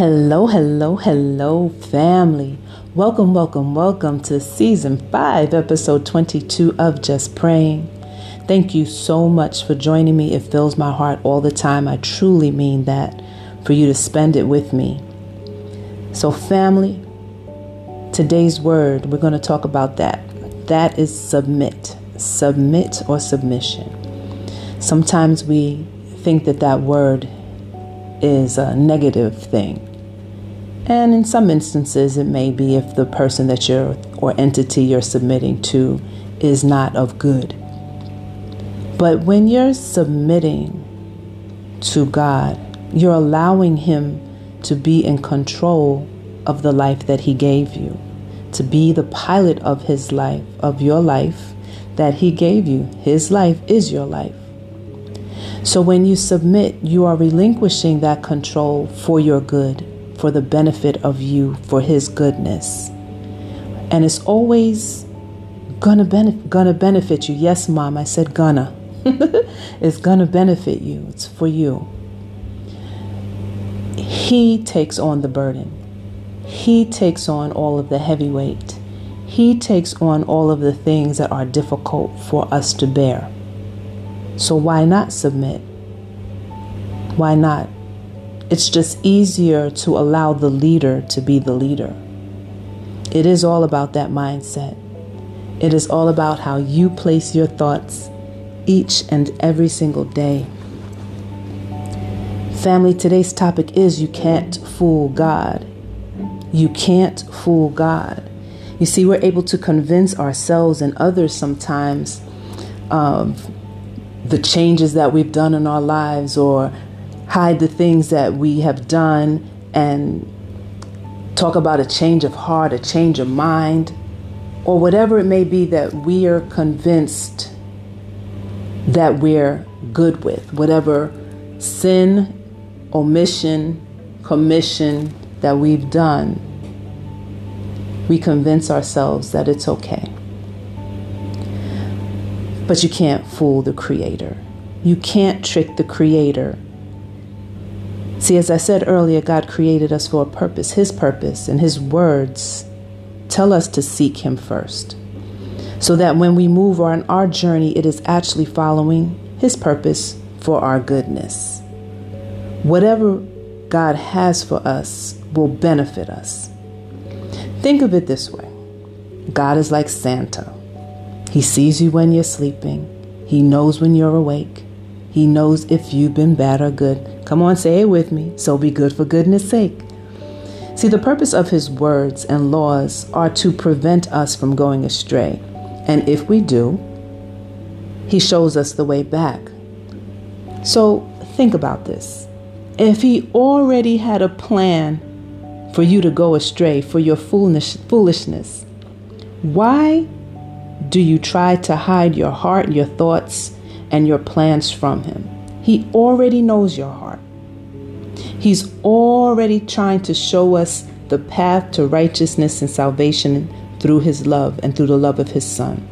Hello, hello, hello, family. Welcome, welcome, welcome to season 5, episode 22 of Just Praying. Thank you so much for joining me. It fills my heart all the time. I truly mean that for you to spend it with me. So, family, today's word, we're going to talk about that. That is submit, submit or submission. Sometimes we think that that word is a negative thing. And in some instances, it may be if the person that you're or entity you're submitting to is not of good. But when you're submitting to God, you're allowing Him to be in control of the life that He gave you, to be the pilot of His life, of your life that He gave you. His life is your life. So when you submit, you are relinquishing that control for your good, for the benefit of you, for His goodness. And it's always gonna, benef- gonna benefit you. Yes, Mom, I said gonna. it's gonna benefit you, it's for you. He takes on the burden, He takes on all of the heavy weight. He takes on all of the things that are difficult for us to bear. So why not submit? Why not? It's just easier to allow the leader to be the leader. It is all about that mindset. It is all about how you place your thoughts each and every single day. Family, today's topic is you can't fool God. You can't fool God. You see, we're able to convince ourselves and others sometimes of the changes that we've done in our lives or hide the things that we have done and talk about a change of heart, a change of mind, or whatever it may be that we are convinced that we're good with, whatever sin, omission, commission that we've done, we convince ourselves that it's okay. But you can't fool the Creator. You can't trick the Creator. See, as I said earlier, God created us for a purpose, His purpose, and His words tell us to seek Him first. So that when we move on our journey, it is actually following His purpose for our goodness. Whatever God has for us will benefit us. Think of it this way God is like Santa. He sees you when you're sleeping. He knows when you're awake. He knows if you've been bad or good. Come on, say it with me. So be good for goodness sake. See, the purpose of his words and laws are to prevent us from going astray. And if we do, he shows us the way back. So think about this. If he already had a plan for you to go astray, for your foolishness, why do you try to hide your heart, your thoughts, and your plans from Him? He already knows your heart. He's already trying to show us the path to righteousness and salvation through His love and through the love of His Son.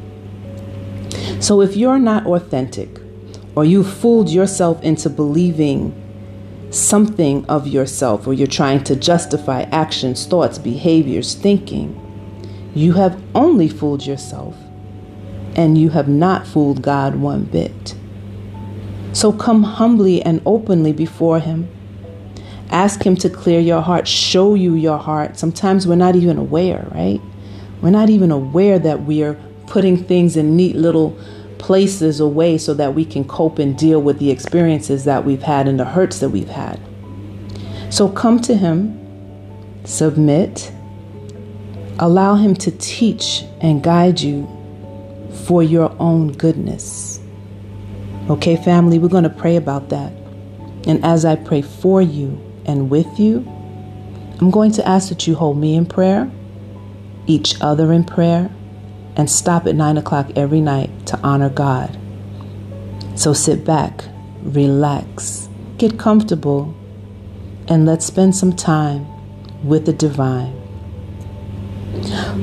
So if you're not authentic, or you fooled yourself into believing something of yourself, or you're trying to justify actions, thoughts, behaviors, thinking, you have only fooled yourself and you have not fooled God one bit. So come humbly and openly before Him. Ask Him to clear your heart, show you your heart. Sometimes we're not even aware, right? We're not even aware that we are putting things in neat little places away so that we can cope and deal with the experiences that we've had and the hurts that we've had. So come to Him, submit, allow Him to teach and guide you for your own goodness. Okay, family, we're going to pray about that. And as I pray for you and with you, I'm going to ask that you hold me in prayer, each other in prayer, and stop at 9 o'clock every night to honor God. So sit back, relax, get comfortable, and let's spend some time with the divine.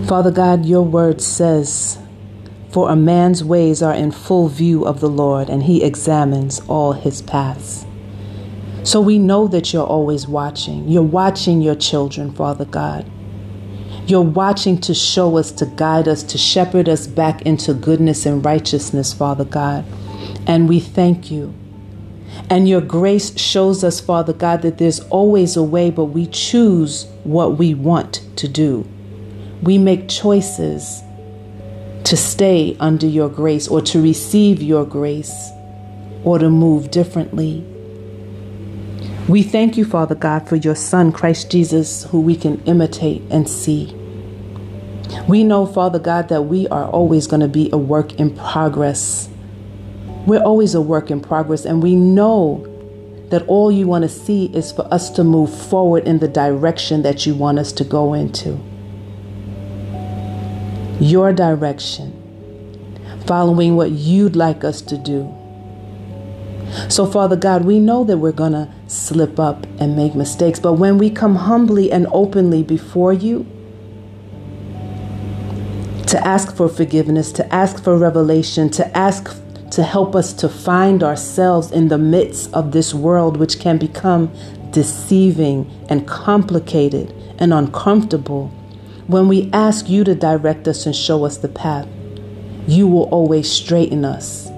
Father God, your word says for a man's ways are in full view of the Lord, and he examines all his paths. So we know that you're always watching. You're watching your children, Father God. You're watching to show us, to guide us, to shepherd us back into goodness and righteousness, Father God. And we thank you. And your grace shows us, Father God, that there's always a way, but we choose what we want to do. We make choices to stay under your grace or to receive your grace or to move differently. We thank you, Father God, for your Son, Christ Jesus, who we can imitate and see. We know, Father God, that we are always going to be a work in progress. We're always a work in progress, and we know that all you want to see is for us to move forward in the direction that you want us to go into. Your direction, following what you'd like us to do. So, Father God, we know that we're going to slip up and make mistakes, but when we come humbly and openly before you, to ask for forgiveness, to ask for revelation, to ask to help us to find ourselves in the midst of this world, which can become deceiving and complicated and uncomfortable. When we ask you to direct us and show us the path, you will always straighten us.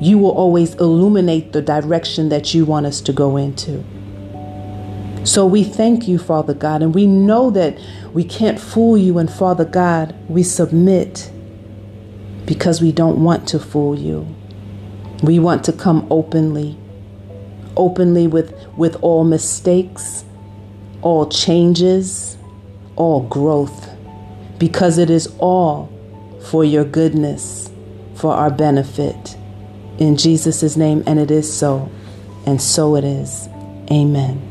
You will always illuminate the direction that you want us to go into. So we thank you, Father God, and we know that we can't fool you, and Father God, we submit because we don't want to fool you. We want to come openly, openly with, with all mistakes, all changes, all growth, because it is all for your goodness, for our benefit. In Jesus' name, and it is so, and so it is. Amen.